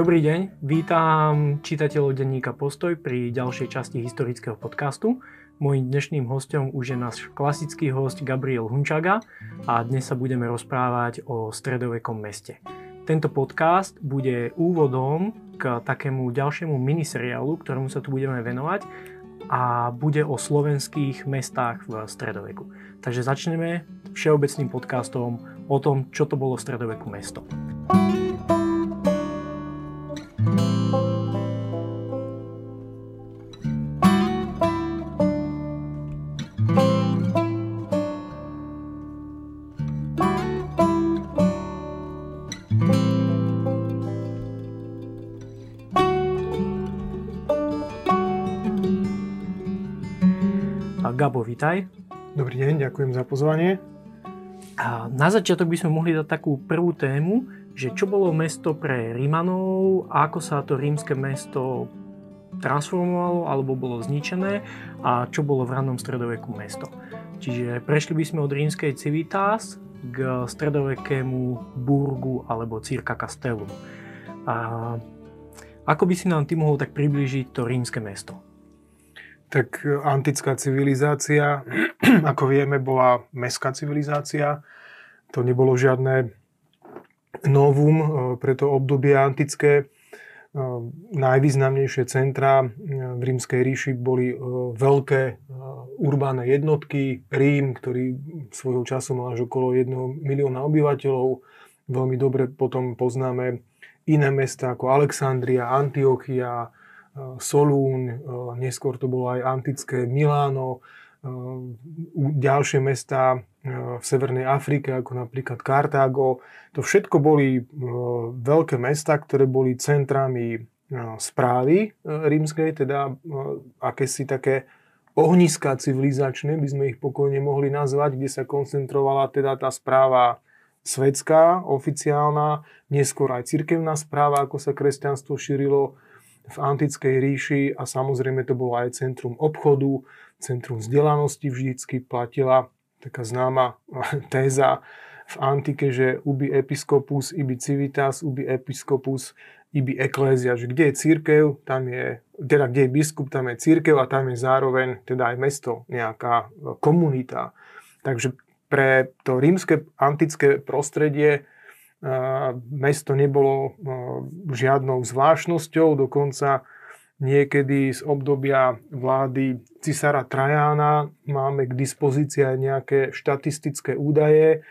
Dobrý deň, vítam čitateľov denníka Postoj pri ďalšej časti historického podcastu. Mojím dnešným hostom už je náš klasický host Gabriel Hunčaga a dnes sa budeme rozprávať o stredovekom meste. Tento podcast bude úvodom k takému ďalšiemu miniseriálu, ktorému sa tu budeme venovať a bude o slovenských mestách v stredoveku. Takže začneme všeobecným podcastom o tom, čo to bolo v stredoveku mesto. Gabo, vítaj. Dobrý deň, ďakujem za pozvanie. A na začiatok by sme mohli dať takú prvú tému, že čo bolo mesto pre Rímanov, ako sa to rímske mesto transformovalo alebo bolo zničené a čo bolo v rannom stredoveku mesto. Čiže prešli by sme od rímskej civitas k stredovekému burgu alebo cirka castellum. A ako by si nám ty mohol tak priblížiť to rímske mesto? Tak e, antická civilizácia, ako vieme, bola mestská civilizácia. To nebolo žiadne novum e, pre to obdobie antické. E, najvýznamnejšie centrá v rímskej ríši boli veľké urbánne jednotky. Rím, ktorý svojho času mal až okolo 1 milióna obyvateľov. Veľmi dobre potom poznáme iné mesta ako Alexandria, Antiochia, Solún, neskôr to bolo aj antické Miláno, ďalšie mesta v Severnej Afrike, ako napríklad Kartágo. To všetko boli veľké mesta, ktoré boli centrami správy rímskej, teda akési také ohniska civilizačné, by sme ich pokojne mohli nazvať, kde sa koncentrovala teda tá správa svetská, oficiálna, neskôr aj cirkevná správa, ako sa kresťanstvo šírilo v antickej ríši a samozrejme to bolo aj centrum obchodu, centrum vzdelanosti vždycky platila taká známa téza v antike, že ubi episkopus, ibi civitas, ubi episkopus, ibi eklézia, že kde je církev, tam je, teda kde je biskup, tam je církev a tam je zároveň teda aj mesto, nejaká komunita. Takže pre to rímske antické prostredie mesto nebolo žiadnou zvláštnosťou, dokonca niekedy z obdobia vlády cisára Trajána máme k dispozícii aj nejaké štatistické údaje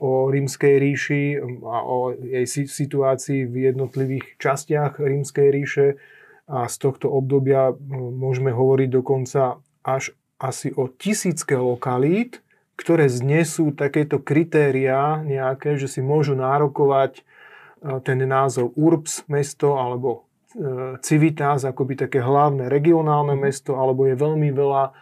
o rímskej ríši a o jej situácii v jednotlivých častiach rímskej ríše. A z tohto obdobia môžeme hovoriť dokonca až asi o tisícke lokalít, ktoré znesú takéto kritériá nejaké, že si môžu nárokovať e, ten názov Urbs mesto alebo e, Civitas, akoby také hlavné regionálne mhm. mesto, alebo je veľmi veľa e,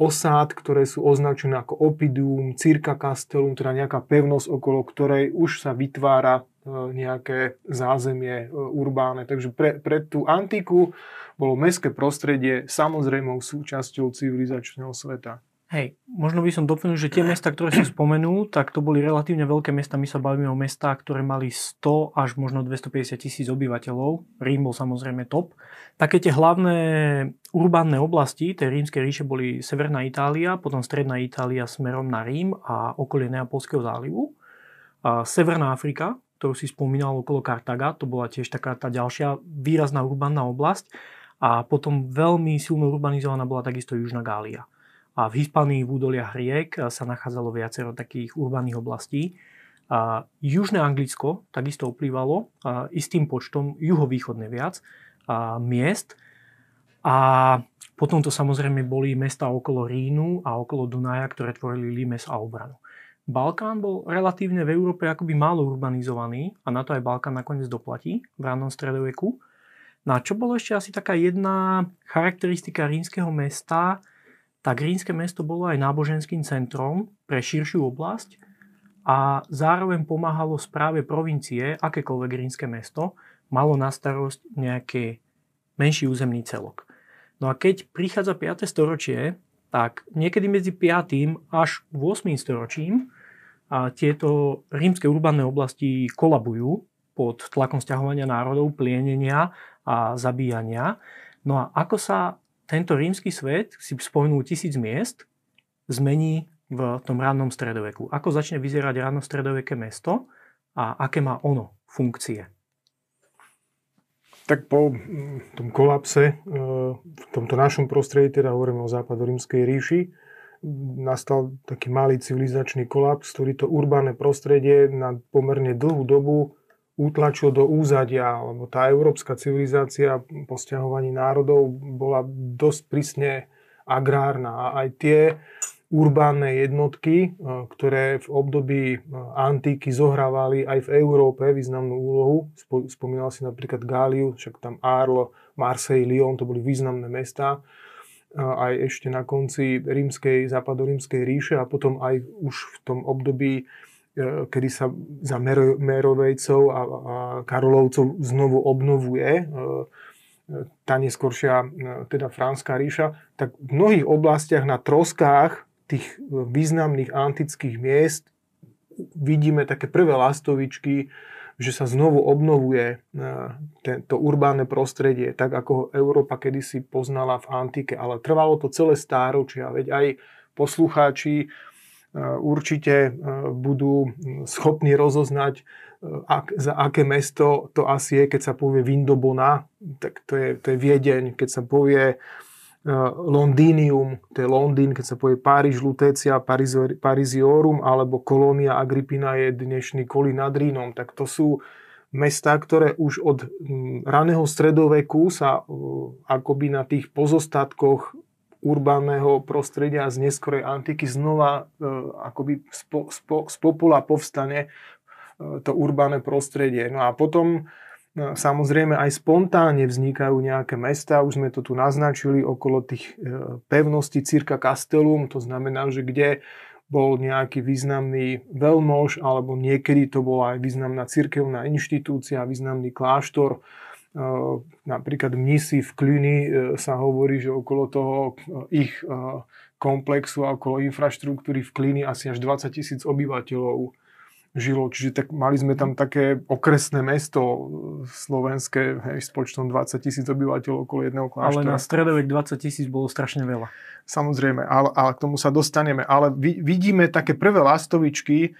osád, ktoré sú označené ako Opidium, Circa Castellum, teda nejaká pevnosť, okolo ktorej už sa vytvára nejaké zázemie urbáne. Takže pre, pre tú antiku bolo mestské prostredie samozrejmou súčasťou civilizačného sveta. Hej, možno by som doplnil, že tie mesta, ktoré som spomenul, tak to boli relatívne veľké mesta. My sa bavíme o mestách, ktoré mali 100 až možno 250 tisíc obyvateľov. Rím bol samozrejme top. Také tie hlavné urbánne oblasti tej rímskej ríše boli Severná Itália, potom Stredná Itália smerom na Rím a okolie Neapolského zálivu. A Severná Afrika, ktorú si spomínal okolo Kartaga, to bola tiež taká tá ďalšia výrazná urbánna oblasť. A potom veľmi silno urbanizovaná bola takisto Južná Gália. A v Hispánii v údoliach riek sa nachádzalo viacero takých urbánnych oblastí. A južné Anglicko takisto vplývalo a istým počtom, juhovýchodne viac, a miest. A potom to samozrejme boli mesta okolo Rínu a okolo Dunaja, ktoré tvorili Limes a Obranu. Balkán bol relatívne v Európe akoby málo urbanizovaný a na to aj Balkán nakoniec doplatí v rannom stredoveku. No a čo bolo ešte asi taká jedna charakteristika rímskeho mesta, tak rínske mesto bolo aj náboženským centrom pre širšiu oblasť a zároveň pomáhalo správe provincie, akékoľvek rínske mesto, malo na starosť nejaký menší územný celok. No a keď prichádza 5. storočie, tak niekedy medzi 5. až 8. storočím a tieto rímske urbánne oblasti kolabujú pod tlakom stiahovania národov, plienenia a zabíjania. No a ako sa tento rímsky svet, si spomenul tisíc miest, zmení v tom rannom stredoveku. Ako začne vyzerať ranno stredoveké mesto a aké má ono funkcie? Tak po mm, tom kolapse e, v tomto našom prostredí, teda hovoríme o západorímskej ríši, nastal taký malý civilizačný kolaps, ktorý to urbánne prostredie na pomerne dlhú dobu utlačil do úzadia, lebo tá európska civilizácia po stiahovaní národov bola dosť prísne agrárna a aj tie urbánne jednotky, e, ktoré v období e, antiky zohrávali aj v Európe významnú úlohu. Spomínal si napríklad Gáliu, však tam Arlo, Marseille, Lyon, to boli významné mesta. Aj ešte na konci rímskej, západorímskej ríše a potom aj už v tom období, e, kedy sa za Merovejcov a, Karolovcov znovu obnovuje tá neskoršia teda Franská ríša, tak v mnohých oblastiach na troskách tých významných antických miest vidíme také prvé lastovičky, že sa znovu obnovuje e, to urbánne prostredie, tak ako ho Európa kedysi poznala v antike, ale trvalo to celé stáročia, veď aj poslucháči e, určite e, budú schopní rozoznať, ak, za aké mesto to asi je, keď sa povie Vindobona, tak to je, to je Viedeň, keď sa povie Eh, Londýnium, to je Londýn, keď sa povie Paríž, Lutécia, Pariziorum alebo Kolónia Agripina je dnešný Kolí nad Rínom, tak to sú mesta, ktoré už od raného stredoveku sa akoby na tých pozostatkoch urbánneho prostredia z neskorej antiky znova eh, akoby spo, spo, z popula povstane to urbánne prostredie. No a potom No, samozrejme aj spontánne vznikajú nejaké mesta, už sme to tu naznačili okolo tých e, pevností Cirka Castellum, to znamená, že kde bol nejaký významný veľmož, alebo niekedy to bola aj významná cirkevná inštitúcia, významný kláštor. E, napríklad mnisi v Cluny e, sa hovorí, že okolo toho ich komplexu a okolo infraštruktúry v Cluny asi až 20 tisíc obyvateľov žilo. Čiže tak mali sme tam také okresné mesto slovenské hej, s počtom 20 tisíc obyvateľov okolo jedného kláštora. Ale na stredovek 20 tisíc bolo strašne veľa. Samozrejme, ale, ale k tomu sa dostaneme. Ale vidíme také prvé lastovičky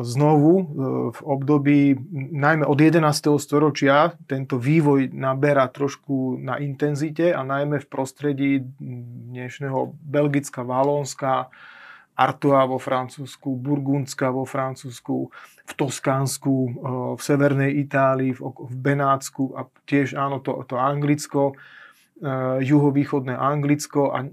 znovu uh, v období najmä od 11. storočia tento vývoj naberá trošku na intenzite a najmä v prostredí dnešného Belgická, Valónska, Artois vo Francúzsku, Burgundska vo Francúzsku, v Toskánsku, eh, v Severnej Itálii, v Benátsku a tiež áno, to, to Anglicko, juhovýchodné Anglicko a eh,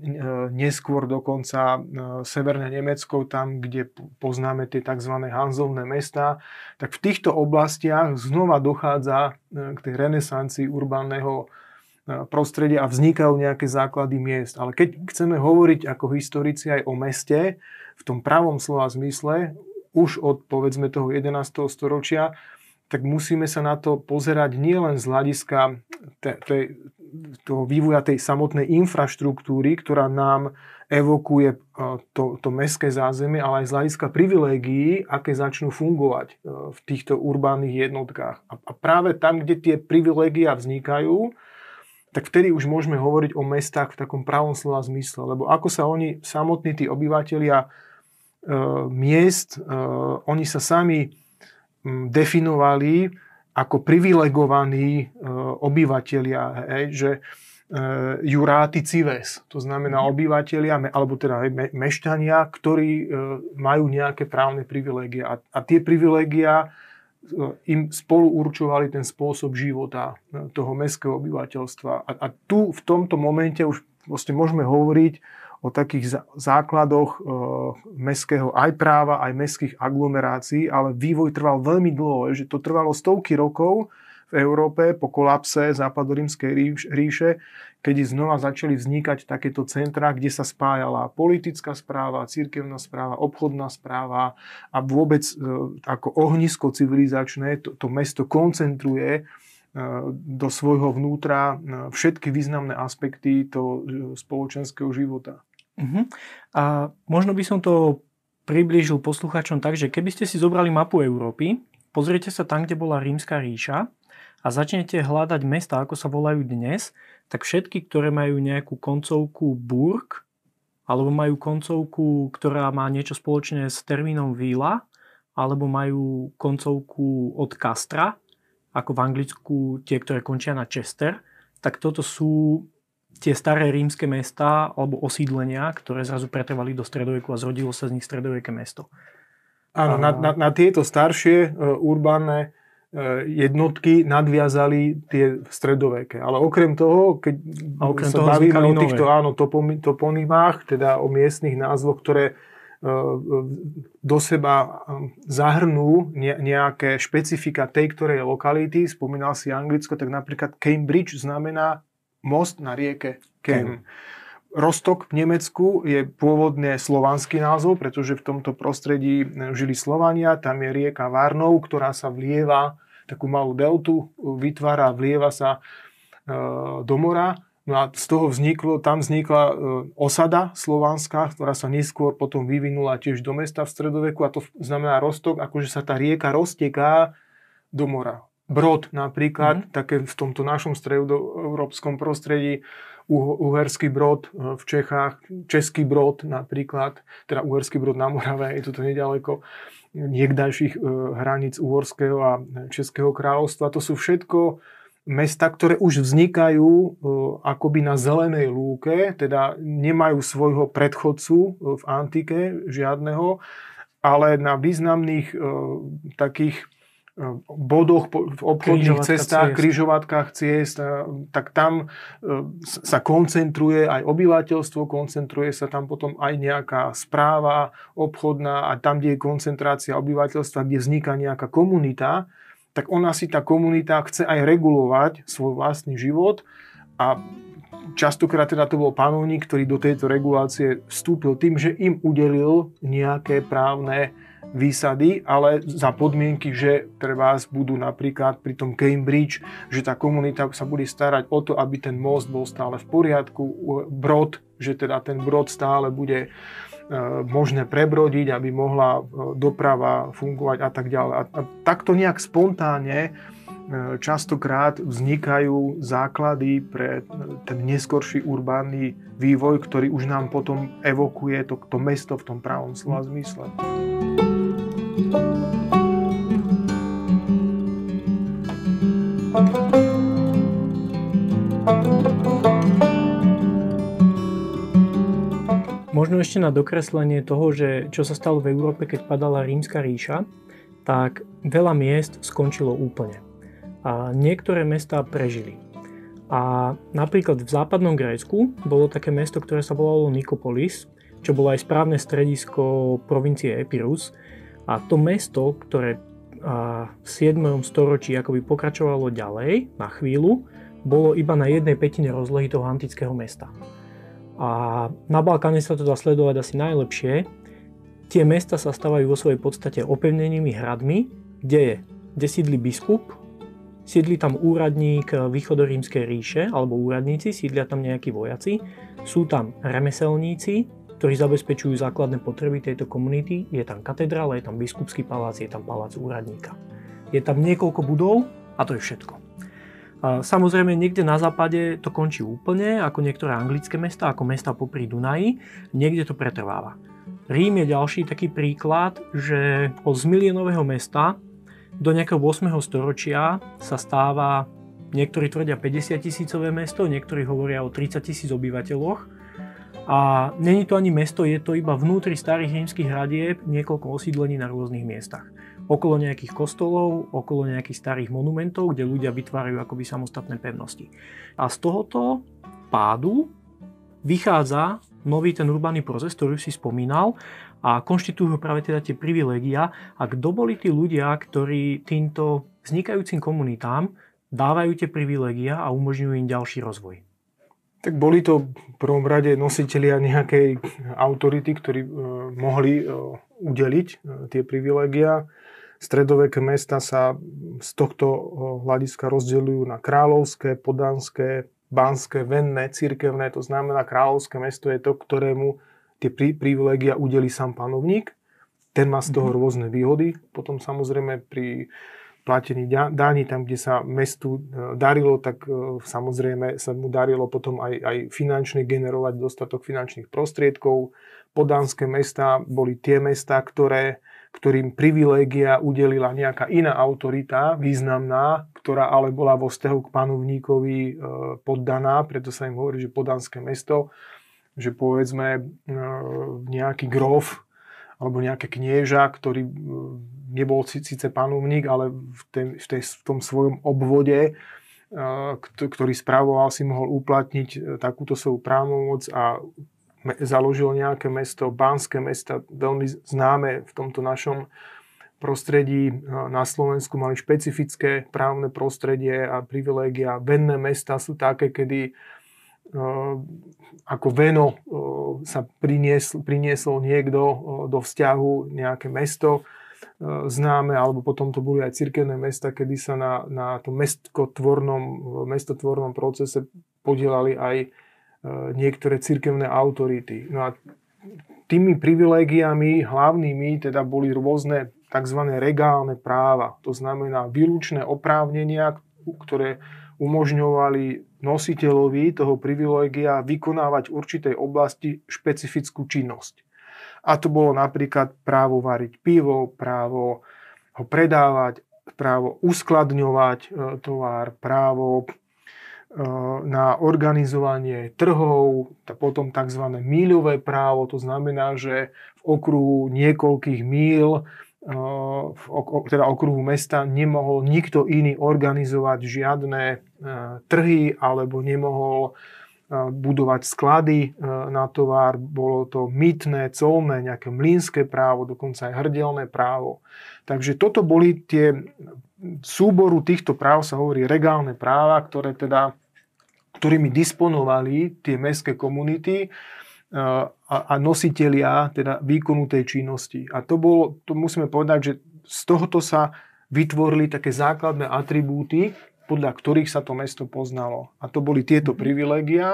neskôr dokonca Severné Nemecko, tam, kde poznáme tie tzv. hanzovné mesta, tak v týchto oblastiach znova dochádza k tej renesancii urbánneho prostredia a vznikajú nejaké základy miest. Ale keď chceme hovoriť ako historici aj o meste, v tom pravom slova zmysle, už od povedzme toho 11. storočia, tak musíme sa na to pozerať nielen z hľadiska toho vývoja tej samotnej infraštruktúry, ktorá nám evokuje e, to, to mestské zázemie, ale aj z hľadiska privilégií, aké začnú fungovať e, v týchto urbánnych jednotkách. A, práve tam, kde tie privilégia vznikajú, tak vtedy už môžeme hovoriť o mestách v takom pravom slova zmysle. Lebo ako sa oni, samotní tí obyvateľia e, miest, e, oni sa sami definovali ako privilegovaní e, obyvateľia, hej, že e, juráti cives, to znamená mhm. obyvateľia, alebo teda me, mešťania, ktorí e, majú nejaké právne privilégia. A, a tie privilégia im spolu určovali ten spôsob života toho mestského obyvateľstva. A, a tu v tomto momente už vlastne môžeme hovoriť o takých základoch e, mestského aj práva, aj mestských aglomerácií, ale vývoj trval veľmi dlho, že to trvalo stovky rokov v Európe po kolapse západorímskej ríše, kedy znova začali vznikať takéto centra, kde sa spájala politická správa, církevná správa, obchodná správa a vôbec e, ako ohnisko civilizačné to, to mesto koncentruje e, do svojho vnútra všetky významné aspekty toho spoločenského života. Uh-huh. A možno by som to priblížil poslucháčom tak, že keby ste si zobrali mapu Európy, pozriete sa tam, kde bola rímska ríša a začnete hľadať mesta, ako sa volajú dnes, tak všetky, ktoré majú nejakú koncovku burg, alebo majú koncovku, ktorá má niečo spoločné s termínom vila, alebo majú koncovku od Castra, ako v Anglicku tie, ktoré končia na Chester, tak toto sú tie staré rímske mesta alebo osídlenia, ktoré zrazu pretrvali do stredoveku a zrodilo sa z nich stredoveké mesto. Áno, na, na, na tieto staršie uh, urbánne uh, jednotky nadviazali tie stredoveké. Ale okrem toho, keď a okrem sa toho bavíme o týchto áno, toponymách, teda o miestnych názvoch, ktoré uh, do seba zahrnú nejaké špecifika tej ktorej lokality, spomínal si Anglicko, tak napríklad Cambridge znamená most na rieke Kem. Rostok v Nemecku je pôvodne slovanský názov, pretože v tomto prostredí žili Slovania. Tam je rieka Varnov, ktorá sa vlieva, takú malú deltu vytvára, vlieva sa e, do mora. No a z toho vzniklo, tam vznikla e, osada slovanská, ktorá sa neskôr potom vyvinula tiež do mesta v stredoveku a to znamená Rostok, akože sa tá rieka rozteká do mora. Brod napríklad, mm-hmm. také v tomto našom stredoeurópskom prostredí, Uherský brod e, v Čechách, Český brod napríklad, teda Uherský brod na Morave, je to nedaleko niekdajších e, hraníc Uhorského a Českého kráľovstva. To sú všetko mesta, ktoré už vznikajú e, akoby na zelenej lúke, teda nemajú svojho predchodcu v antike žiadneho, ale na významných takých bodoch, v obchodných cestách, križovatkách ciest, tak tam e, sa koncentruje aj obyvateľstvo, koncentruje sa tam potom aj nejaká správa obchodná a tam, kde je koncentrácia obyvateľstva, kde vzniká nejaká komunita, tak ona si tá komunita chce aj regulovať svoj vlastný život a častokrát teda to bol panovník, ktorý do tejto regulácie vstúpil tým, že im udelil nejaké právne výsady, ale za podmienky, že treba budú napríklad pri tom Cambridge, že tá komunita sa bude starať o to, aby ten most bol stále v poriadku, brod, že teda ten brod stále bude e, možné prebrodiť, aby mohla e, doprava fungovať a tak ďalej. A, takto nejak spontánne e, častokrát vznikajú základy pre ten neskorší urbánny vývoj, ktorý už nám potom evokuje to, to mesto v tom pravom slova zmysle. Možno ešte na dokreslenie toho, že čo sa stalo v Európe, keď padala rímska ríša, tak veľa miest skončilo úplne. A niektoré mesta prežili. A napríklad v západnom Grécku bolo také mesto, ktoré sa volalo Nikopolis, čo bolo aj správne stredisko provincie Epirus, a to mesto, ktoré v 7. storočí akoby pokračovalo ďalej na chvíľu, bolo iba na jednej petine rozlohy toho antického mesta. A na Balkáne sa to dá sledovať asi najlepšie. Tie mesta sa stávajú vo svojej podstate opevnenými hradmi, kde je, kde sídli biskup, sídli tam úradník východorímskej ríše, alebo úradníci, sídlia tam nejakí vojaci, sú tam remeselníci, ktorí zabezpečujú základné potreby tejto komunity. Je tam katedrála, je tam biskupský palác, je tam palác úradníka. Je tam niekoľko budov a to je všetko. Samozrejme, niekde na západe to končí úplne, ako niektoré anglické mesta, ako mesta popri Dunaji, niekde to pretrváva. Rím je ďalší taký príklad, že od zmilienového mesta do nejakého 8. storočia sa stáva, niektorí tvrdia 50 tisícové mesto, niektorí hovoria o 30 tisíc obyvateľoch, a není to ani mesto, je to iba vnútri starých rímskych hradieb niekoľko osídlení na rôznych miestach. Okolo nejakých kostolov, okolo nejakých starých monumentov, kde ľudia vytvárajú akoby samostatné pevnosti. A z tohoto pádu vychádza nový ten urbánny proces, ktorý si spomínal a konštitujú práve teda tie privilegia a kto boli tí ľudia, ktorí týmto vznikajúcim komunitám dávajú tie privilegia a umožňujú im ďalší rozvoj. Tak boli to v prvom rade nositeľia nejakej autority, ktorí e, mohli e, udeliť e, tie privilégia. Stredoveké mesta sa z tohto e, hľadiska rozdeľujú na kráľovské, podanské, banské, venné, cirkevné. To znamená, kráľovské mesto je to, ktorému tie privilégia udeli sám panovník. ten má z toho mhm. rôzne výhody. Potom samozrejme pri platení daní, tam, kde sa mestu e, darilo, tak e, samozrejme sa mu darilo potom aj, aj finančne generovať dostatok finančných prostriedkov. Podánske mesta boli tie mesta, ktoré, ktorým privilégia udelila nejaká iná autorita, významná, ktorá ale bola vo vzťahu k panovníkovi e, poddaná, preto sa im hovorí, že podánske mesto, že povedzme nejaký grof alebo nejaké knieža, ktorý nebol síce panovník, ale v, ten, v, tej, v tom svojom obvode, ktorý spravoval, si mohol uplatniť e, takúto svoju právomoc a založil nejaké mesto, Banské mesta, veľmi známe v tomto našom prostredí na Slovensku mali špecifické právne prostredie a privilégia. Venné mesta sú také, kedy ako veno sa priniesol, priniesol niekto do vzťahu nejaké mesto, známe, alebo potom to boli aj cirkevné mesta, kedy sa na, na tom mestotvornom, mestotvornom procese podielali aj e, niektoré cirkevné autority. No a tými privilégiami hlavnými teda boli rôzne tzv. regálne práva. To znamená výlučné oprávnenia, ktoré umožňovali nositeľovi toho privilégia vykonávať v určitej oblasti špecifickú činnosť. A to bolo napríklad právo variť pivo, právo ho predávať, právo uskladňovať e, tovar, právo e, na organizovanie trhov, potom tzv. míľové právo, to znamená, že v okruhu niekoľkých míl, e, teda okruhu mesta nemohol nikto iný organizovať žiadne trhy alebo nemohol budovať sklady e, na tovar, bolo to mytné, colné, nejaké mlínske právo, dokonca aj hrdelné právo. Takže toto boli tie súboru týchto práv sa hovorí regálne práva, ktoré teda, ktorými disponovali tie mestské komunity e, a, nositelia teda výkonu tej činnosti. A to bolo, to musíme povedať, že z tohoto sa vytvorili také základné atribúty, podľa ktorých sa to mesto poznalo. A to boli tieto mhm. privilégia,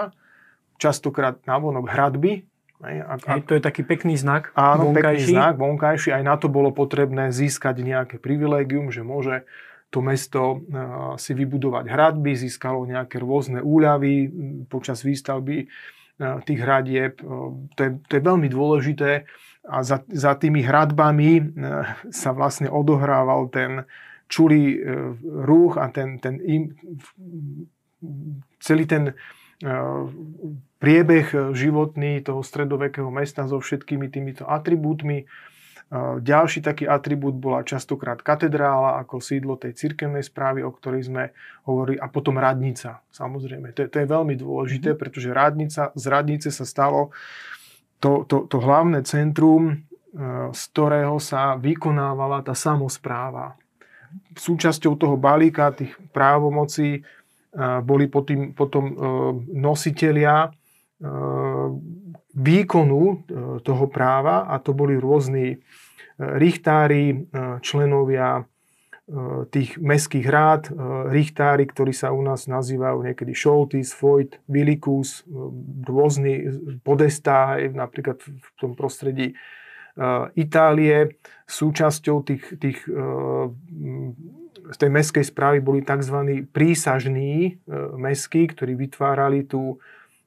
častokrát navonok hradby. A, a, to je taký pekný znak Áno, vonkajší. pekný znak, vonkajší. Aj na to bolo potrebné získať nejaké privilégium, že môže to mesto uh, si vybudovať hradby, získalo nejaké rôzne úľavy počas výstavby uh, tých hradieb. Uh, to, je, to je veľmi dôležité a za, za tými hradbami sa vlastne odohrával ten, čulý e, ruch a ten, ten im, celý ten e, priebeh životný toho stredovekého mesta so všetkými týmito atribútmi. E, ďalší taký atribút bola častokrát katedrála ako sídlo tej cirkevnej správy, o ktorej sme hovorili, a potom radnica, samozrejme. To, to je veľmi dôležité, mm-hmm. pretože radnica, z radnice sa stalo to, to, to hlavné centrum, z ktorého sa vykonávala tá samozpráva súčasťou toho balíka tých právomocí boli potom, potom e, nositelia e, výkonu e, toho práva a to boli rôzni richtári, členovia tých mestských rád, richtári, ktorí sa u nás nazývajú niekedy Šoltis, Foyt, Vilikus, rôzni podestá, napríklad v tom prostredí Itálie. Súčasťou tých, tých, z tej mestskej správy boli tzv. prísažní mestskí, ktorí vytvárali tú,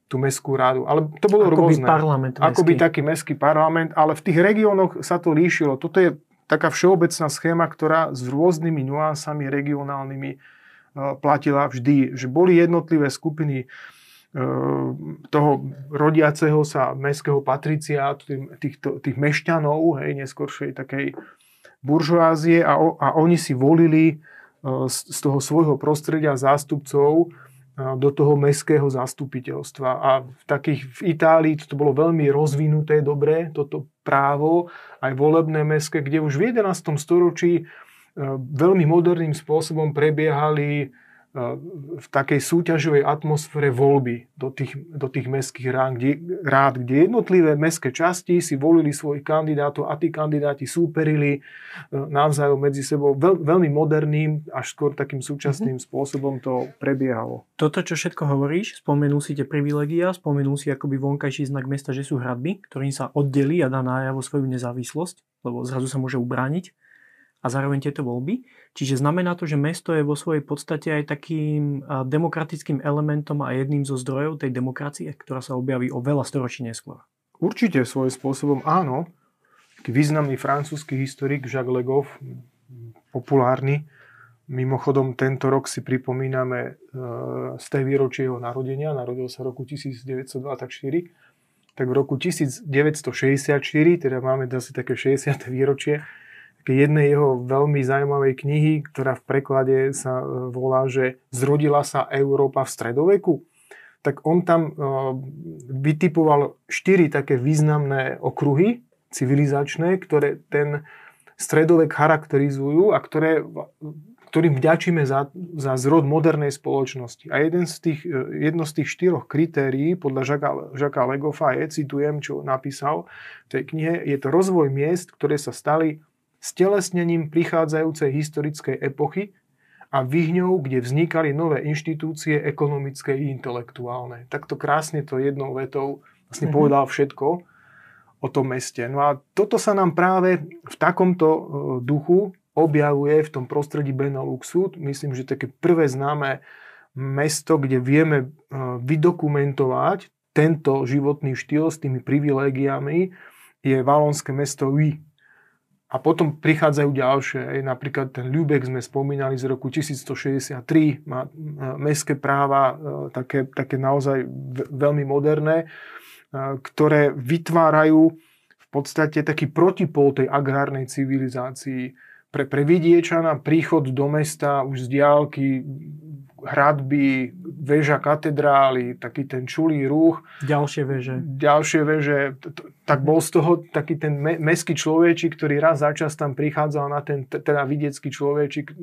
tú mestskú rádu. Ale to bolo Ako rôzne. Parlament Ako by taký mestský parlament, ale v tých regiónoch sa to líšilo. Toto je taká všeobecná schéma, ktorá s rôznymi nuansami regionálnymi platila vždy. Že boli jednotlivé skupiny toho rodiaceho sa mestského patriciátu, tých, tých mešťanov, hej, neskôršej takej buržoázie a, a oni si volili e, z, z toho svojho prostredia zástupcov e, do toho mestského zastupiteľstva. A v takých v Itálii to bolo veľmi rozvinuté, dobre, toto právo, aj volebné mestské, kde už v 11. storočí e, veľmi moderným spôsobom prebiehali v takej súťažovej atmosfére voľby do tých, do tých mestských rád kde, rád, kde jednotlivé mestské časti si volili svojich kandidátov a tí kandidáti súperili e, navzájom medzi sebou. Veľ, veľmi moderným, až skôr takým súčasným mm-hmm. spôsobom to prebiehalo. Toto, čo všetko hovoríš, spomenul si tie privilegia, spomenul si akoby vonkajší znak mesta, že sú hradby, ktorým sa oddelí a dá najavo svoju nezávislosť, lebo zrazu sa môže ubrániť a zároveň tieto voľby. Čiže znamená to, že mesto je vo svojej podstate aj takým demokratickým elementom a jedným zo zdrojov tej demokracie, ktorá sa objaví o veľa storočí neskôr. Určite svojím spôsobom áno. Významný francúzsky historik Jacques Legov, populárny, Mimochodom, tento rok si pripomíname z tej výročie jeho narodenia, narodil sa roku 1924, tak v roku 1964, teda máme asi také 60. výročie, jednej jeho veľmi zaujímavej knihy, ktorá v preklade sa e, volá, že Zrodila sa Európa v stredoveku. Tak on tam e, vytipoval štyri také významné okruhy civilizačné, ktoré ten stredovek charakterizujú a ktoré, ktorým vďačíme za, za zrod modernej spoločnosti. A jeden z tých, e, jedno z tých štyroch kritérií podľa Žaka, Žaka Legofa je, citujem, čo napísal v tej knihe, je to rozvoj miest, ktoré sa stali stelesnením prichádzajúcej historickej epochy a vyhňou, kde vznikali nové inštitúcie ekonomické i intelektuálne. Takto krásne to jednou vetou vlastne mm-hmm. povedal všetko o tom meste. No a toto sa nám práve v takomto e, duchu objavuje v tom prostredí Beneluxu. Myslím, že také prvé známe mesto, kde vieme e, vydokumentovať tento životný štýl s tými privilégiami, je valonské mesto Huy. A potom prichádzajú ďalšie. Aj napríklad ten Lübeck sme spomínali z roku 1163, má mestské práva, e, také, také naozaj veľmi moderné, e, ktoré vytvárajú v podstate taký protipol tej agrárnej civilizácii. Pre, pre vidiečana príchod do mesta už z diálky hradby, väža katedrály, taký ten čulý ruch. Ďalšie väže. Ďalšie väže. Tak bol z toho taký ten meský človečik, ktorý raz za čas tam prichádzal na ten, teda vidiecký človečik, e,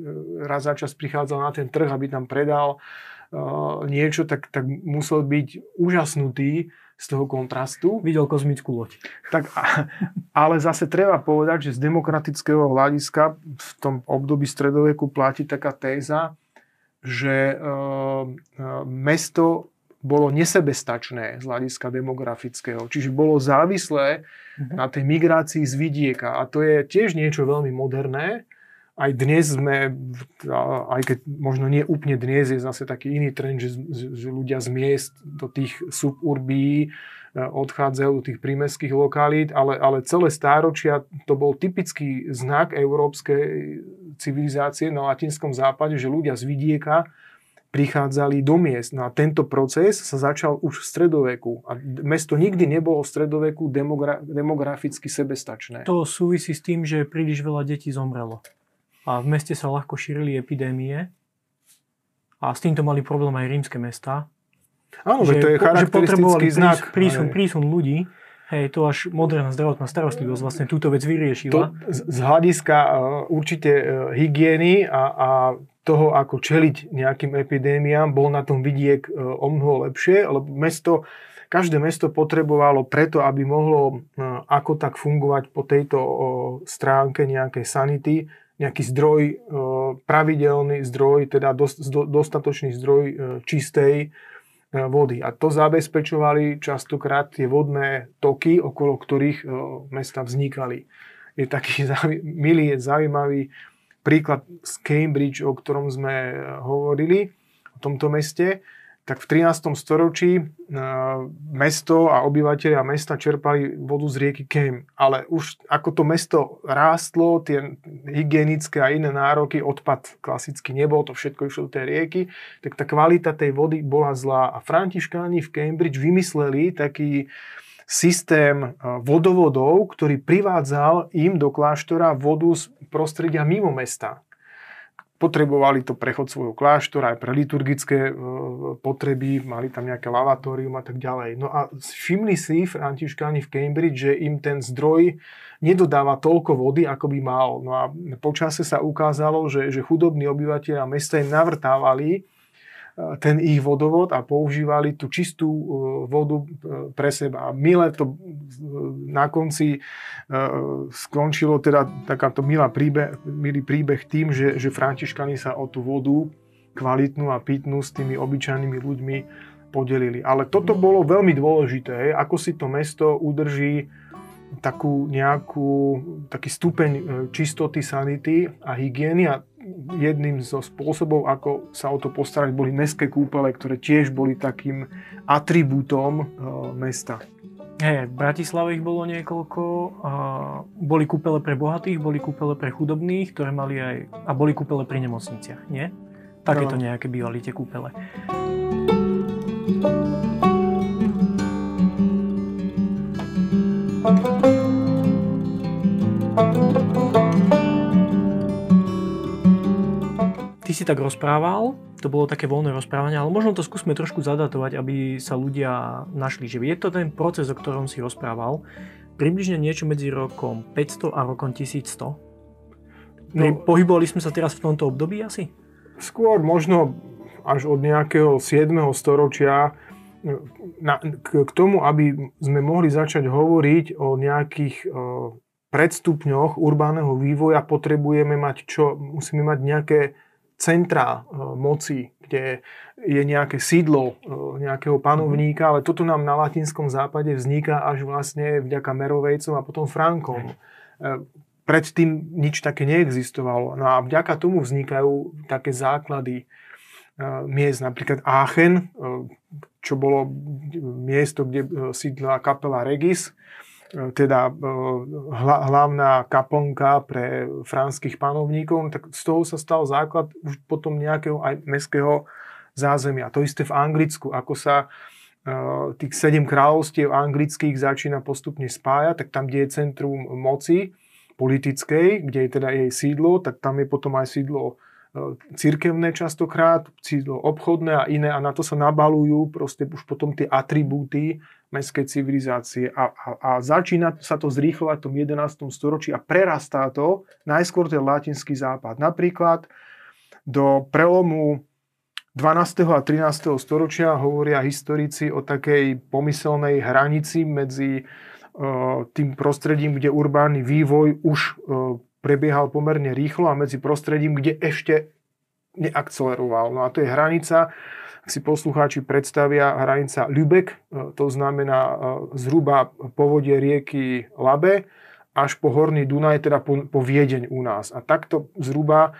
raz za čas prichádzal na ten trh, aby tam predal uh, niečo, tak, tak musel byť úžasnutý z toho kontrastu. Videl kozmickú loď. Tak, ale zase treba povedať, že z demokratického hľadiska v tom období stredoveku platí taká téza, že eh, eh, mesto bolo nesebestačné z hľadiska demografického. Čiže bolo závislé uh-huh. na tej migrácii z vidieka. A to je tiež niečo veľmi moderné. Aj dnes sme, aj keď možno nie úplne dnes, je zase taký iný trend, že, že ľudia z miest do tých suburbí odchádzajú do tých prímeských lokalít, ale, ale celé stáročia to bol typický znak európskej civilizácie na latinskom západe, že ľudia z vidieka prichádzali do miest. No a tento proces sa začal už v stredoveku. A mesto nikdy nebolo v stredoveku demogra- demograficky sebestačné. To súvisí s tým, že príliš veľa detí zomrelo. A v meste sa ľahko šírili epidémie. A s týmto mali problém aj rímske mesta. Áno, že, to je charakteristický znak. Prísun, prísun ľudí. Hej, to až moderná zdravotná starostlivosť vlastne túto vec vyriešila. To z hľadiska uh, určite uh, hygieny a, a toho, ako čeliť nejakým epidémiám, bol na tom vidiek uh, o mnoho lepšie, lebo mesto, každé mesto potrebovalo preto, aby mohlo ako tak fungovať po tejto stránke nejakej sanity, nejaký zdroj, uh, pravidelný zdroj, teda dos, do, dostatočný zdroj uh, čistej E, vody. A to zabezpečovali častokrát tie vodné toky, okolo ktorých e, mesta vznikali. Je taký milý, zaujímavý príklad z Cambridge, o ktorom sme e, hovorili, o tomto meste tak v 13. storočí mesto a obyvateľia mesta čerpali vodu z rieky Kem. Ale už ako to mesto rástlo, tie hygienické a iné nároky, odpad klasicky nebol, to všetko išlo do tej rieky, tak tá kvalita tej vody bola zlá. A františkáni v Cambridge vymysleli taký systém vodovodov, ktorý privádzal im do kláštora vodu z prostredia mimo mesta potrebovali to prechod svojho kláštora aj pre liturgické e, potreby, mali tam nejaké lavatórium a tak ďalej. No a všimli si františkáni v Cambridge, že im ten zdroj nedodáva toľko vody, ako by mal. No a počase sa ukázalo, že, že chudobní obyvateľia mesta im navrtávali ten ich vodovod a používali tú čistú vodu pre seba. A milé to na konci skončilo teda takáto milá príbeh, milý príbeh tým, že, že Františkani sa o tú vodu kvalitnú a pitnú s tými obyčajnými ľuďmi podelili. Ale toto bolo veľmi dôležité, ako si to mesto udrží takú nejakú, taký stupeň e, čistoty, sanity a hygieny a jedným zo spôsobov, ako sa o to postarať, boli mestské kúpele, ktoré tiež boli takým atribútom e, mesta. Hey, v Bratislave ich bolo niekoľko. A boli kúpele pre bohatých, boli kúpele pre chudobných, ktoré mali aj... A boli kúpele pri nemocniciach, nie? Takéto no. nejaké bývali tie kúpele. Ty si tak rozprával, to bolo také voľné rozprávanie, ale možno to skúsme trošku zadatovať, aby sa ľudia našli, že je to ten proces, o ktorom si rozprával, približne niečo medzi rokom 500 a rokom 1100. No, Pohybovali sme sa teraz v tomto období asi? Skôr možno až od nejakého 7. storočia na, k, k tomu, aby sme mohli začať hovoriť o nejakých o, predstupňoch urbánneho vývoja, potrebujeme mať čo? Musíme mať nejaké centrá o, moci, kde je nejaké sídlo o, nejakého panovníka, ale toto nám na latinskom západe vzniká až vlastne vďaka Merovejcom a potom Frankom. E, predtým nič také neexistovalo. No a vďaka tomu vznikajú také základy miest, napríklad Aachen, čo bolo miesto, kde sídla kapela Regis, teda hlavná kaplnka pre franských panovníkov, tak z toho sa stal základ už potom nejakého aj mestského zázemia. To isté v Anglicku, ako sa tých sedem kráľovstiev anglických začína postupne spájať, tak tam, kde je centrum moci politickej, kde je teda jej sídlo, tak tam je potom aj sídlo cirkevné častokrát, obchodné a iné a na to sa nabalujú proste už potom tie atribúty mestskej civilizácie a, a, a začína sa to zrýchlovať v tom 11. storočí a prerastá to najskôr ten latinský západ. Napríklad do prelomu 12. a 13. storočia hovoria historici o takej pomyselnej hranici medzi uh, tým prostredím, kde urbánny vývoj už uh, prebiehal pomerne rýchlo a medzi prostredím, kde ešte neakceleroval. No a to je hranica, ak si poslucháči predstavia, hranica Lübeck, e, to znamená e, zhruba povodie rieky Labe až po Horný Dunaj, teda po, po Viedeň u nás. A takto zhruba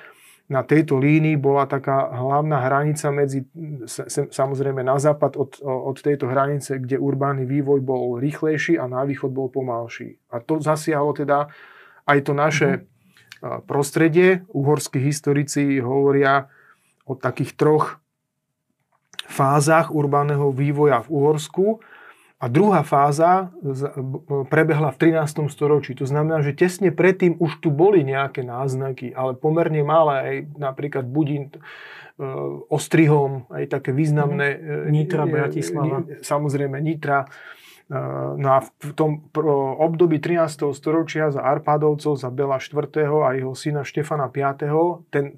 na tejto línii bola taká hlavná hranica medzi, samozrejme na západ od, od tejto hranice, kde urbánny vývoj bol rýchlejší a na východ bol pomalší. A to zasiahlo teda aj to naše mm-hmm prostredie. Uhorskí historici hovoria o takých troch fázach urbánneho vývoja v Uhorsku. A druhá fáza prebehla v 13. storočí. To znamená, že tesne predtým už tu boli nejaké náznaky, ale pomerne malé, aj napríklad Budín, e, Ostrihom, aj také významné... Mhm. Nitra, Bratislava. Samozrejme, Nitra No a v tom období 13. storočia za Arpádovcov, za Bela IV. a jeho syna Štefana V. Ten,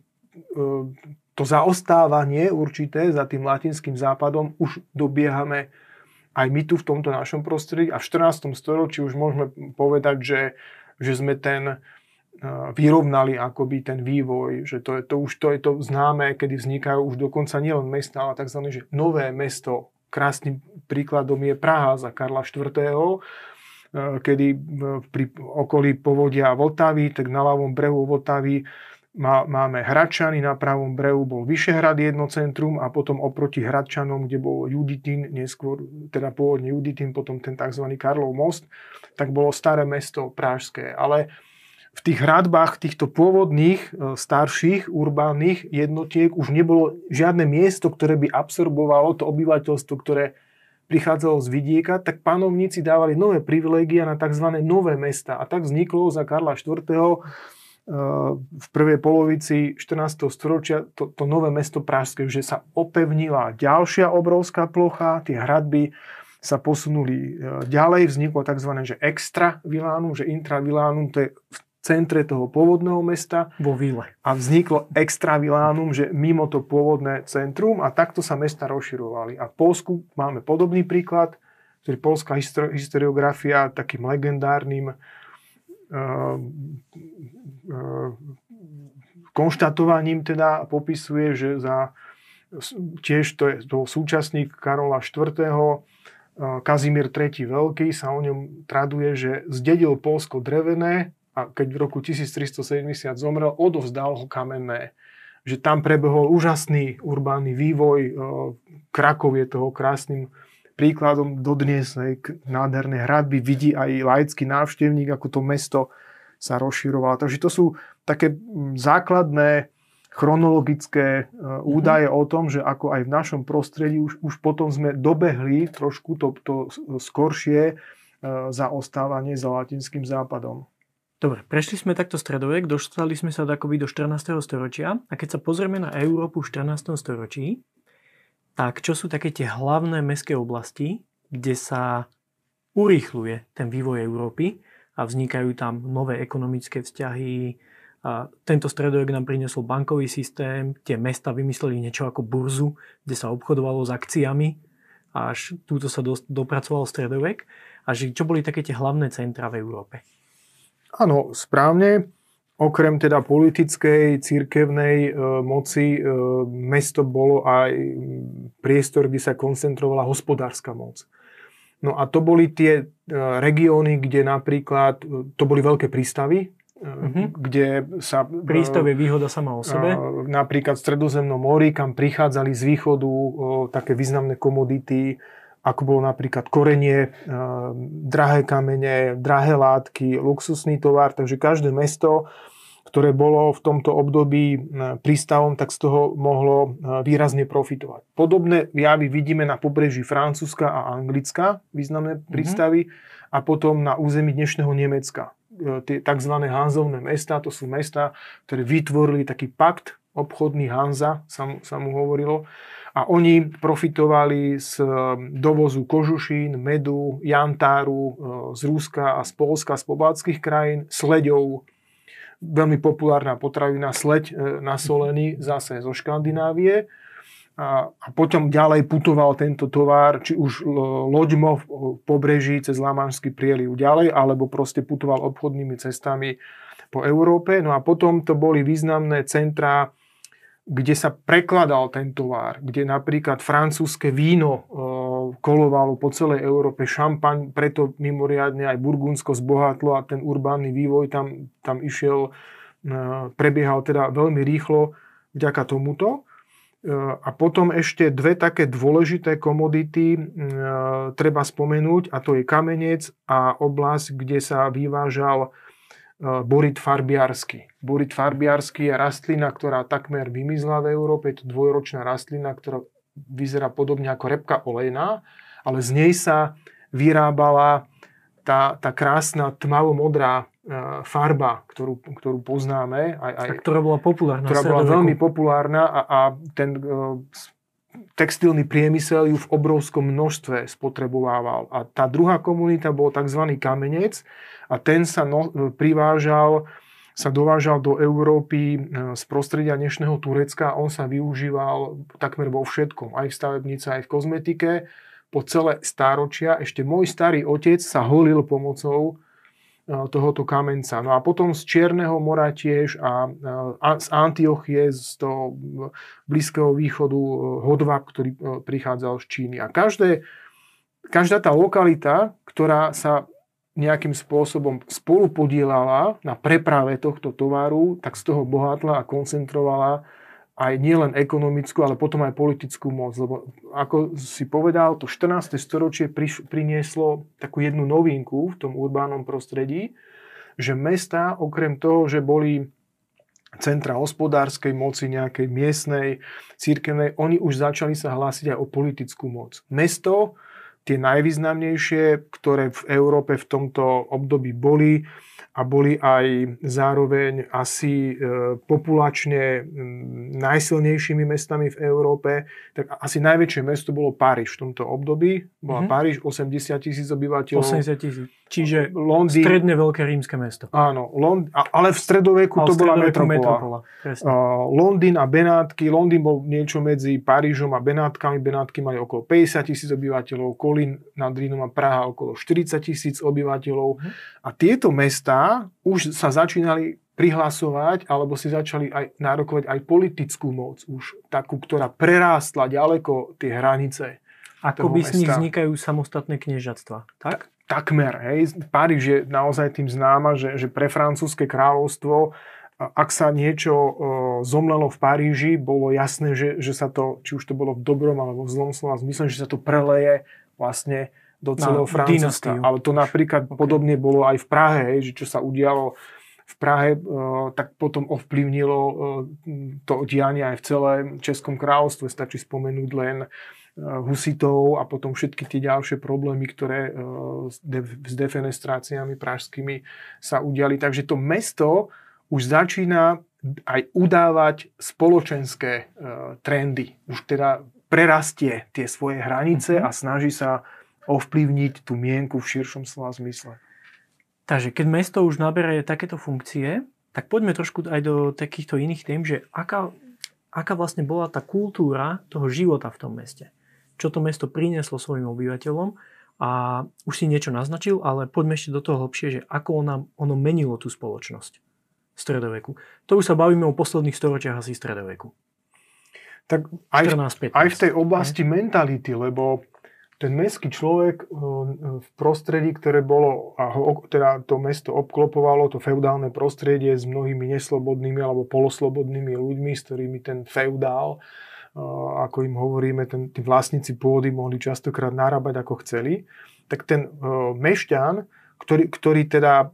e, to zaostávanie určité za tým latinským západom už dobiehame aj my tu v tomto našom prostredí a v 14. storočí už môžeme povedať, že, že sme ten e, vyrovnali akoby ten vývoj, že to je to už to je to známe, kedy vznikajú už dokonca nielen mesta, ale tzv. Že nové mesto Krásnym príkladom je Praha za Karla IV., e, kedy pri okolí povodia Vltavy, tak na ľavom brehu Vltavy máme Hradčany, na pravom brehu bol Vyšehrad jedno centrum a potom oproti Hradčanom, kde bol Juditín, neskôr teda pôvodne Juditín, potom ten tzv. Karlov most, tak bolo staré mesto Pražské. Ale v tých hradbách týchto pôvodných, e, starších, urbánnych jednotiek už nebolo žiadne miesto, ktoré by absorbovalo to obyvateľstvo, ktoré prichádzalo z vidieka, tak panovníci dávali nové privilégia na tzv. nové mesta. A tak vzniklo za Karla IV. E, v prvej polovici 14. storočia to, to nové mesto Pražské, že sa opevnila ďalšia obrovská plocha, tie hradby sa posunuli e, ďalej, vzniklo tzv. Že extra vilánum, že intra vilánum, to je centre toho pôvodného mesta. Vo Vile. A vzniklo extravilánum, že mimo to pôvodné centrum a takto sa mesta rozširovali. A v Polsku máme podobný príklad, ktorý polská historiografia takým legendárnym uh, uh, konštatovaním teda popisuje, že za tiež to je to súčasník Karola IV. Kazimír III. Veľký sa o ňom traduje, že zdedil Polsko drevené a keď v roku 1370 zomrel, odovzdal ho kamenné. Že tam prebehol úžasný urbánny vývoj. Krakov je toho krásnym príkladom dodnes nádherné hradby. Vidí aj laický návštevník, ako to mesto sa rozširovalo. Takže to sú také základné chronologické e, údaje mm-hmm. o tom, že ako aj v našom prostredí už, už potom sme dobehli trošku to, to skoršie e, zaostávanie za latinským západom. Dobre, prešli sme takto stredovek, dostali sme sa akoby do 14. storočia a keď sa pozrieme na Európu v 14. storočí, tak čo sú také tie hlavné mestské oblasti, kde sa urýchluje ten vývoj Európy a vznikajú tam nové ekonomické vzťahy, a tento stredovek nám priniesol bankový systém, tie mesta vymysleli niečo ako burzu, kde sa obchodovalo s akciami, až túto sa do, dopracoval stredovek. A čo boli také tie hlavné centra v Európe? Áno, správne. Okrem teda politickej, církevnej e, moci, e, mesto bolo aj priestor, kde sa koncentrovala hospodárska moc. No a to boli tie e, regióny, kde napríklad, e, to boli veľké prístavy, uh-huh. kde sa... Prístav je výhoda sama o sebe. Napríklad v Stredozemnom mori, kam prichádzali z východu také významné komodity, ako bolo napríklad korenie, drahé kamene, drahé látky, luxusný tovar. Takže každé mesto, ktoré bolo v tomto období prístavom, tak z toho mohlo výrazne profitovať. Podobné javy vidíme na pobreží Francúzska a Anglicka, významné mhm. prístavy, mm-hmm. a potom na území dnešného Nemecka. Tie tzv. Hanzovné mesta, to sú mesta, ktoré vytvorili taký pakt, obchodný Hanza, sa mu, sa mu hovorilo, a oni profitovali z e, dovozu kožušín, medu, jantáru e, z Rúska a z Polska, z pobaltských krajín, sleďov, veľmi populárna potravina, sleď nasolený zase zo Škandinávie. A, a potom ďalej putoval tento tovar, či už loďmo v pobreží cez Lamanský prieliv ďalej, alebo proste putoval obchodnými cestami po Európe. No a potom to boli významné centrá, kde sa prekladal ten tovar, kde napríklad francúzske víno e, kolovalo po celej Európe, šampaň, preto mimoriadne aj Burgundsko zbohatlo a ten urbánny vývoj tam, tam išiel, e, prebiehal teda veľmi rýchlo vďaka tomuto. E, a potom ešte dve také dôležité komodity e, treba spomenúť a to je kamenec a oblasť, kde sa vyvážal e, borit farbiarsky. Borit farbiarsky je rastlina, ktorá takmer vymizla v Európe. Je to dvojročná rastlina, ktorá vyzerá podobne ako repka olejná, ale z nej sa vyrábala tá, tá krásna tmavo-modrá farba, ktorú, ktorú poznáme. Aj, aj, a ktorá bola populárna. Ktorá bola veľmi populárna a, a ten uh, textilný priemysel ju v obrovskom množstve spotrebovával. A tá druhá komunita bol tzv. kamenec a ten sa no, privážal sa dovážal do Európy z prostredia dnešného Turecka a on sa využíval takmer vo všetkom, aj v stavebnice, aj v kozmetike. Po celé stáročia ešte môj starý otec sa holil pomocou tohoto kamenca. No a potom z Čierneho mora tiež a, a z Antiochie, z toho Blízkeho východu e, hodvab, ktorý e, prichádzal z Číny. A každé, každá tá lokalita, ktorá sa nejakým spôsobom spolu podielala na preprave tohto tovaru, tak z toho bohatla a koncentrovala aj nielen ekonomickú, ale potom aj politickú moc. Lebo ako si povedal, to 14. storočie priš- prinieslo takú jednu novinku v tom urbánnom prostredí, že mesta, okrem toho, že boli centra hospodárskej moci, nejakej miestnej, církevnej, oni už začali sa hlásiť aj o politickú moc. Mesto, tie najvýznamnejšie, ktoré v Európe v tomto období boli, a boli aj zároveň asi e, populačne najsilnejšími mestami v Európe, tak asi najväčšie mesto bolo Paríž v tomto období. Bola mm-hmm. Paríž 80 tisíc obyvateľov. 80 tisíc. Čiže Londýn, stredne veľké rímske mesto. Áno, Lond, ale v stredoveku to bola metropola. metropola uh, Londýn a Benátky. Londýn bol niečo medzi Parížom a Benátkami. Benátky mali okolo 50 tisíc obyvateľov, Kolín nad Rínom a Praha okolo 40 tisíc obyvateľov. Mm. A tieto mestá už sa začínali prihlasovať, alebo si začali aj nárokovať aj politickú moc, už takú, ktorá prerástla ďaleko tie hranice. Ako by z nich vznikajú samostatné kniežatstva, tak? Takmer, hej. Paríž je naozaj tým známa, že, že pre francúzske kráľovstvo ak sa niečo uh, zomlelo v Paríži, bolo jasné, že, že sa to, či už to bolo v dobrom alebo v zlom slova zmysle, že sa to preleje vlastne do celého Francúzska. Ale to napríklad okay. podobne bolo aj v Prahe, že čo sa udialo v Prahe, uh, tak potom ovplyvnilo uh, to dianie aj v celém Českom kráľovstve. Stačí spomenúť len husitov a potom všetky tie ďalšie problémy, ktoré s defenestráciami pražskými sa udiali. Takže to mesto už začína aj udávať spoločenské trendy. Už teda prerastie tie svoje hranice mm-hmm. a snaží sa ovplyvniť tú mienku v širšom slova zmysle. Takže keď mesto už nabere takéto funkcie, tak poďme trošku aj do takýchto iných tém, že aká, aká vlastne bola tá kultúra toho života v tom meste čo to mesto prinieslo svojim obyvateľom a už si niečo naznačil, ale poďme ešte do toho hlbšie, že ako ona, ono menilo tú spoločnosť v stredoveku. To už sa bavíme o posledných storočiach asi stredoveku. Tak aj, 14, 15, aj v tej oblasti ne? mentality, lebo ten mestský človek eh, v prostredí, ktoré bolo, a teda to mesto obklopovalo, to feudálne prostredie s mnohými neslobodnými alebo poloslobodnými ľuďmi, s ktorými ten feudál ako im hovoríme, ten, tí vlastníci pôdy mohli častokrát narábať ako chceli, tak ten mešťan, ktorý, ktorý teda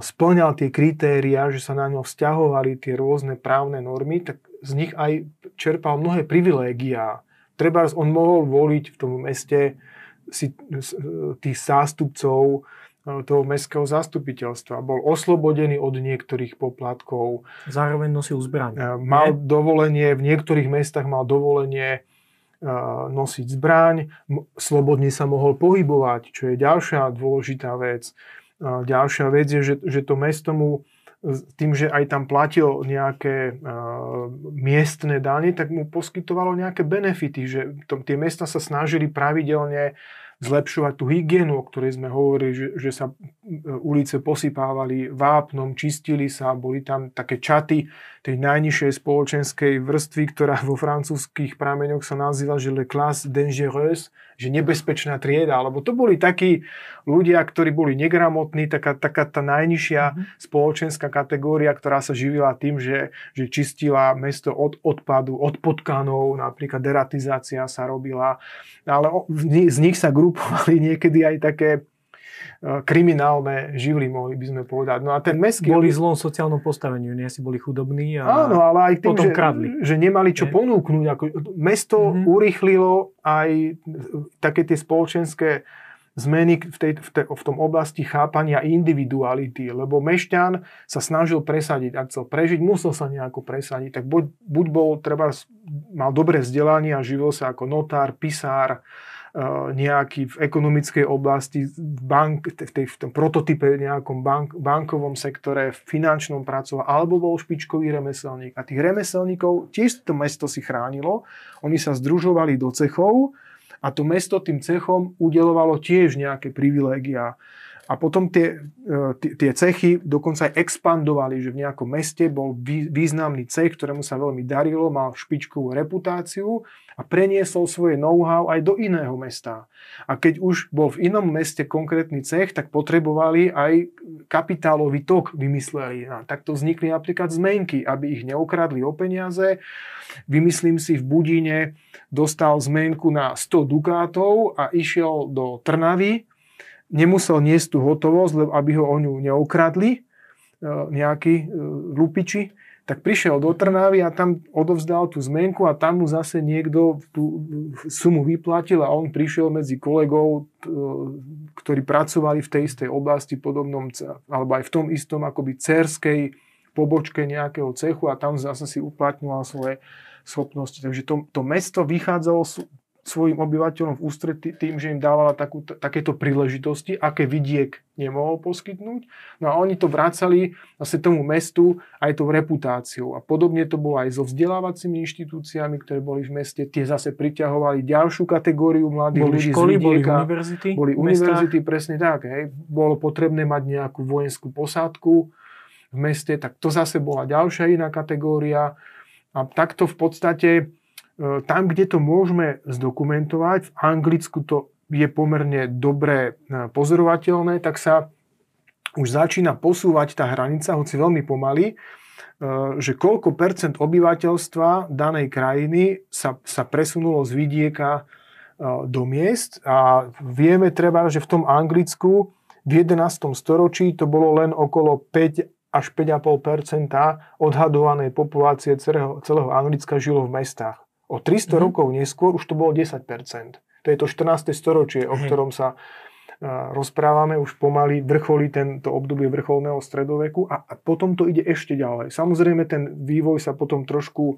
splňal tie kritéria, že sa na ňo vzťahovali tie rôzne právne normy, tak z nich aj čerpal mnohé privilégiá. Treba on mohol voliť v tom meste si tých zástupcov, toho mestského zastupiteľstva. Bol oslobodený od niektorých poplatkov. Zároveň nosil zbraň. E, mal Nie? dovolenie, v niektorých mestách mal dovolenie e, nosiť zbraň, slobodne sa mohol pohybovať, čo je ďalšia dôležitá vec. E, ďalšia vec je, že, že to mesto mu tým, že aj tam platil nejaké uh, miestne dane, tak mu poskytovalo nejaké benefity, že to, tie mesta sa snažili pravidelne zlepšovať tú hygienu, o ktorej sme hovorili, že, že sa ulice posypávali vápnom, čistili sa, boli tam také čaty tej najnižšej spoločenskej vrstvy, ktorá vo francúzských prameňoch sa nazýva, že le classe dangereuse, že nebezpečná trieda, lebo to boli takí ľudia, ktorí boli negramotní, taká, taká tá najnižšia mm-hmm. spoločenská kategória, ktorá sa živila tým, že, že čistila mesto od odpadu, od potkanov, napríklad deratizácia sa robila, ale z nich sa grupovali niekedy aj také kriminálne živly, mohli by sme povedať. No a ten mestský... Boli zlom sociálnom postaveniu, nie si boli chudobní a Áno, ale aj tým, potom že, kradli. že nemali čo nie? ponúknuť. Ako, mesto mm-hmm. urýchlilo aj také tie spoločenské zmeny v, tej, v, tej, v tom oblasti chápania individuality, lebo mešťan sa snažil presadiť, ak chcel prežiť, musel sa nejako presadiť, tak buď, buď bol, treba, mal dobré vzdelanie a živil sa ako notár, pisár, nejaký v ekonomickej oblasti, v, bank, v, tej, v tom prototype nejakom bank, bankovom sektore, v finančnom pracoval, alebo bol špičkový remeselník. A tých remeselníkov tiež to mesto si chránilo. Oni sa združovali do cechov a to mesto tým cechom udelovalo tiež nejaké privilégia. A potom tie, e, tie cechy dokonca aj expandovali, že v nejakom meste bol významný cech, ktorému sa veľmi darilo, mal špičkovú reputáciu a preniesol svoje know-how aj do iného mesta. A keď už bol v inom meste konkrétny cech, tak potrebovali aj kapitálový tok vymysleli. A takto vznikli napríklad zmenky, aby ich neukradli o peniaze. Vymyslím si, v Budine dostal zmenku na 100 dukátov a išiel do Trnavy nemusel niesť tú hotovosť, aby ho o ňu neukradli e, nejakí e, lupiči, tak prišiel do Trnavy a tam odovzdal tú zmenku a tam mu zase niekto tú sumu vyplatil a on prišiel medzi kolegov, ktorí pracovali v tej istej oblasti podobnom, alebo aj v tom istom akoby cerskej pobočke nejakého cechu a tam zase si uplatňoval svoje schopnosti. Takže to, to mesto vychádzalo svojim obyvateľom v ústretí tým, že im dávala takú, takéto príležitosti, aké vidiek nemohol poskytnúť. No a oni to vracali zase tomu mestu aj tou reputáciou. A podobne to bolo aj so vzdelávacími inštitúciami, ktoré boli v meste. Tie zase priťahovali ďalšiu kategóriu mladých boli ľudí školy, z vidieka. Boli univerzity? Boli univerzity, presne tak. Hej. Bolo potrebné mať nejakú vojenskú posádku v meste, tak to zase bola ďalšia iná kategória. A takto v podstate tam, kde to môžeme zdokumentovať, v Anglicku to je pomerne dobre e, pozorovateľné, tak sa už začína posúvať tá hranica, hoci veľmi pomaly, e, že koľko percent obyvateľstva danej krajiny sa, sa presunulo z vidieka do miest a vieme treba, že v tom Anglicku v 11. storočí to bolo len okolo 5 až 5,5 odhadovanej populácie celého, celého Anglicka žilo v mestách. O 300 mm-hmm. rokov neskôr už to bolo 10%. To je to 14. storočie, o ktorom sa rozprávame, už pomaly vrcholí tento obdobie vrcholného stredoveku a, a potom to ide ešte ďalej. Samozrejme ten vývoj sa potom trošku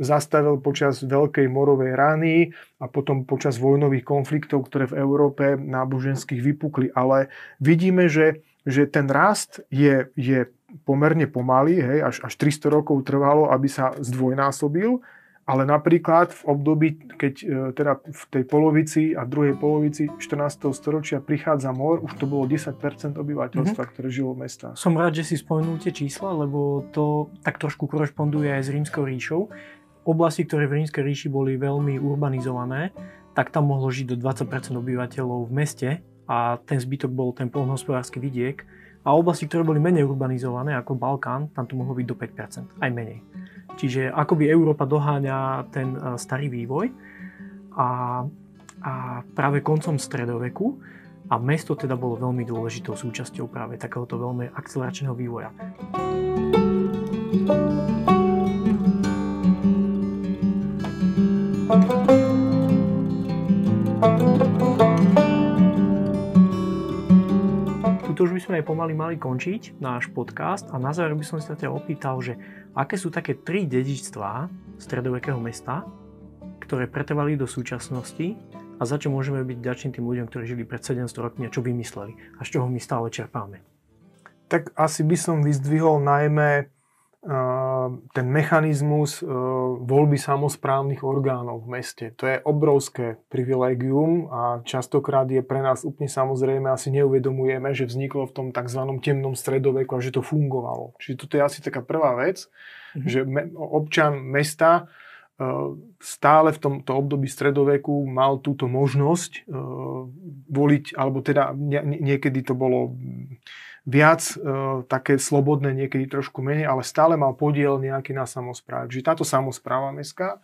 zastavil počas Veľkej morovej rány a potom počas vojnových konfliktov, ktoré v Európe náboženských vypukli. Ale vidíme, že, že ten rast je, je pomerne pomalý, hej, až, až 300 rokov trvalo, aby sa zdvojnásobil ale napríklad v období, keď e, teda v tej polovici a druhej polovici 14. storočia prichádza mor, už to bolo 10% obyvateľstva, mm-hmm. ktoré žilo v mestách. Som rád, že si spomenul tie čísla, lebo to tak trošku korešponduje aj s rímskou ríšou. Oblasti, ktoré v rímskej ríši boli veľmi urbanizované, tak tam mohlo žiť do 20% obyvateľov v meste a ten zbytok bol ten polnohospodársky vidiek. A oblasti, ktoré boli menej urbanizované, ako Balkán, tam to mohlo byť do 5%, aj menej. Čiže akoby Európa doháňa ten e, starý vývoj a, a práve koncom stredoveku a mesto teda bolo veľmi dôležitou súčasťou práve takéhoto veľmi akceleračného vývoja. Tuto už by sme aj pomaly mali končiť náš podcast a na záver by som sa ťa opýtal, že aké sú také tri dedičstvá stredovekého mesta, ktoré pretrvali do súčasnosti a za čo môžeme byť ďační tým ľuďom, ktorí žili pred 700 rokmi a čo vymysleli a z čoho my stále čerpáme. Tak asi by som vyzdvihol najmä ten mechanizmus voľby samozprávnych orgánov v meste. To je obrovské privilegium a častokrát je pre nás úplne samozrejme, asi neuvedomujeme, že vzniklo v tom tzv. temnom stredoveku a že to fungovalo. Čiže toto je asi taká prvá vec, mm-hmm. že občan mesta stále v tomto období stredoveku mal túto možnosť voliť, alebo teda niekedy to bolo viac e, také slobodné, niekedy trošku menej, ale stále mal podiel nejaký na samozpráve. Čiže táto samozpráva mestská.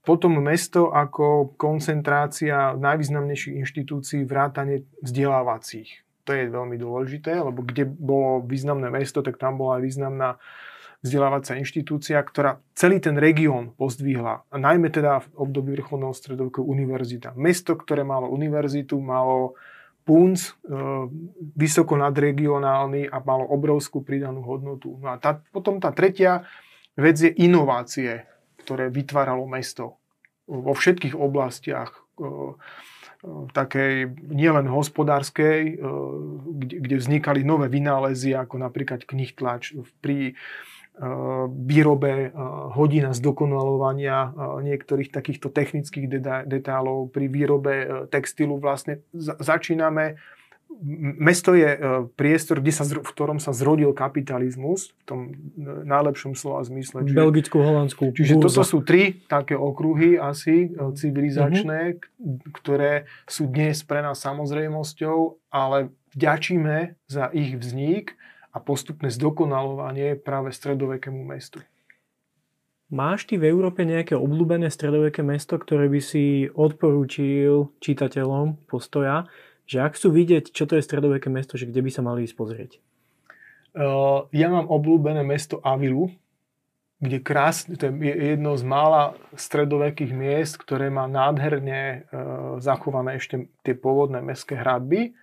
Potom mesto ako koncentrácia najvýznamnejších inštitúcií vrátane vzdelávacích. To je veľmi dôležité, lebo kde bolo významné mesto, tak tam bola aj významná vzdelávacia inštitúcia, ktorá celý ten región pozdvihla. Najmä teda v období vrcholného stredoveku univerzita. Mesto, ktoré malo univerzitu, malo punc, e, vysoko nadregionálny a malo obrovskú pridanú hodnotu. No a tá, potom tá tretia vec je inovácie, ktoré vytváralo mesto vo všetkých oblastiach e, e, takej nielen hospodárskej, kde, kde vznikali nové vynálezy, ako napríklad knihtlač pri výrobe hodina zdokonalovania niektorých takýchto technických detailov, pri výrobe textilu vlastne začíname Mesto je priestor, kde sa, v ktorom sa zrodil kapitalizmus, v tom najlepšom slova zmysle. Čiže, Belgicku, Holandsku. Čiže toto sú tri také okruhy asi civilizačné, mm-hmm. ktoré sú dnes pre nás samozrejmosťou, ale vďačíme za ich vznik a postupné zdokonalovanie práve stredovekému mestu. Máš ty v Európe nejaké obľúbené stredoveké mesto, ktoré by si odporúčil čitateľom postoja, že ak chcú vidieť, čo to je stredoveké mesto, že kde by sa mali ísť pozrieť? Uh, ja mám obľúbené mesto Avilu kde krás, to je jedno z mála stredovekých miest, ktoré má nádherne e, zachované ešte tie pôvodné mestské hradby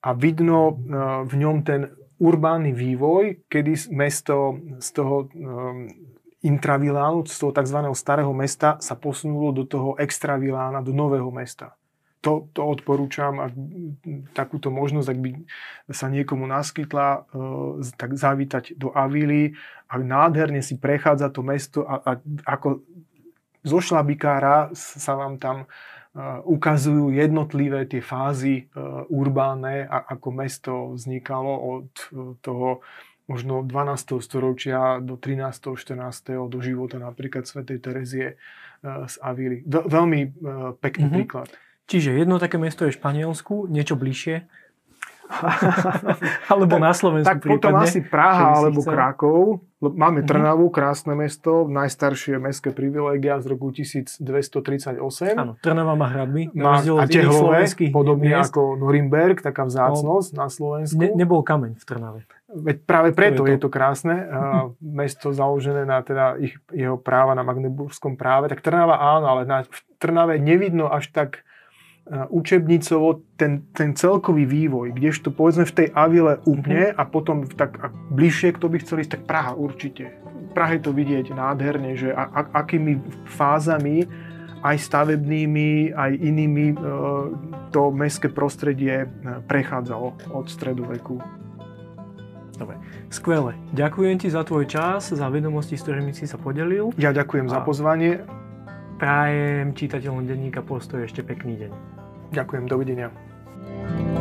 a vidno e, v ňom ten urbánny vývoj, kedy mesto z toho e, intravilánu, z toho tzv. starého mesta sa posunulo do toho extravilána, do nového mesta to, to odporúčam, ak, takúto možnosť, ak by sa niekomu naskytla, e, tak zavítať do Avily a nádherne si prechádza to mesto a, a ako zo šlabikára sa vám tam ukazujú jednotlivé tie fázy e, urbáne, ako mesto vznikalo od toho možno 12. storočia do 13. 14. do života napríklad svätej Terezie z Avily. Veľmi pekný mm-hmm. príklad. Čiže jedno také mesto je v Španielsku, niečo bližšie. alebo tak, na Slovensku Tak prípadne, potom asi Praha alebo chcel. Krakov. Máme mhm. Trnavu, krásne mesto, najstaršie mestské privilégia z roku 1238. Áno, Trnava má hradby. Má, a tehlové, podobne miest. ako Norimberg, taká vzácnosť no, na Slovensku. Ne, nebol kameň v Trnave. Veď práve preto je to, je to krásne. Uh, mesto založené na teda ich, jeho práva na Magdeburskom práve. Tak Trnava áno, ale na, v Trnave nevidno až tak učebnicovo ten, ten celkový vývoj, kdežto povedzme v tej Avile úplne mm-hmm. a potom tak a bližšie, kto by chcel ísť, tak Praha určite. V Prahe to vidieť nádherne, že a, a, akými fázami aj stavebnými, aj inými e, to mestské prostredie e, prechádzalo od stredoveku. Dobre, skvelé. Ďakujem ti za tvoj čas, za vedomosti, s ktorými si sa podelil. Ja ďakujem a... za pozvanie Prajem čitateľom denníka Postoj ešte pekný deň. Ďakujem, dovidenia.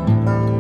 thank you